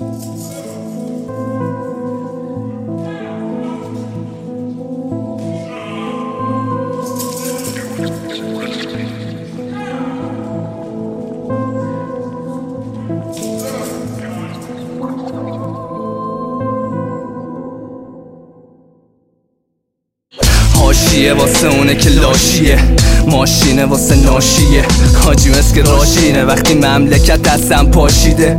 Música حاشیه واسه اونه که لاشیه. ماشینه واسه ناشیه. حاجی که راشینه. وقتی مملکت دستم پاشیده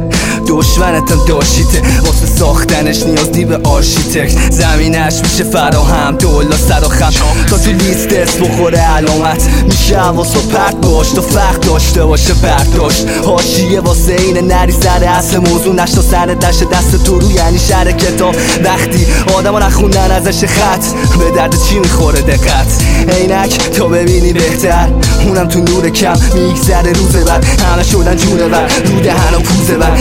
دشمنتم داشیته. واسه ساختنش نیاز دی به آرشیتکت. زمینش میشه فراهم. دولا سر و خم تا تو لیست اسم بخوره علامت. میشه حواس پرت باش تو فرق داشته باشه برداشت. حاشیه واسه اینه نری سر اصل موضوع نشتا سر دشت دست تو رو یعنی شهر کتاب. وقتی آدم نخوندن ازش خط به درد چی می‌خوره دقت؟ عینک تا ببینی بهتر. اونم تو نور کم. میگذره روزه بعد. همه شدن جونه بر رو دهن و پوزه بر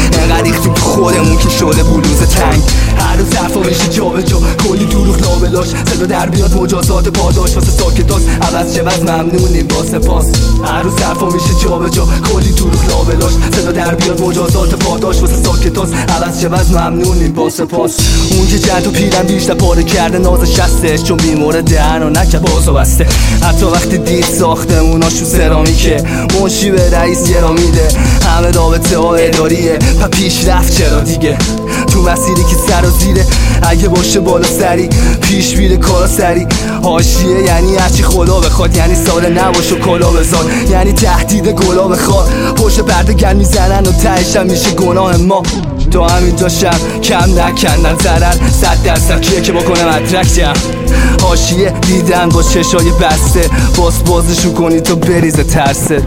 ریختیم تو خودمون که شده بلوز تنگ هر روز حرفا بشه جا به جا لابلاش صدا در بیاد مجازات پاداش واسه ساکتاس. عوض چه وز ممنونیم با سپاس. هر روز حرفا میشه جا به جا کلی دروغ لابلاش. صدا در بیاد مجازات پاداش واسه ساکتاس. عوض چه وز ممنونیم با سپاس. اون که جد و پیرم بیشتر پاره کرده ناز شستش. چون بیمور دهن و نکه بازو بسته. حتی وقتی دید سرامیکه. منشی به رئیس گرا میده. همه رابطه ها اداریه. و پیش رفت چرا دیگه؟ تو مسیری که سر و زیره. باشه بالا سری پیش میره کارا سری. حاشیه یعنی هرچی خدا بخواد یعنی سال نباش و کلا بزاد یعنی تهدید گلا بخواد. پشت پرده گل می‌زنن و تهشم میشه گناه ما. تو همینجا شب کم نکندن ضرر. صد درصد کیه که بکنم اترکتم حاشیه دیدن با چشای بسته. باز بازشو کنی تو بریز ترسه.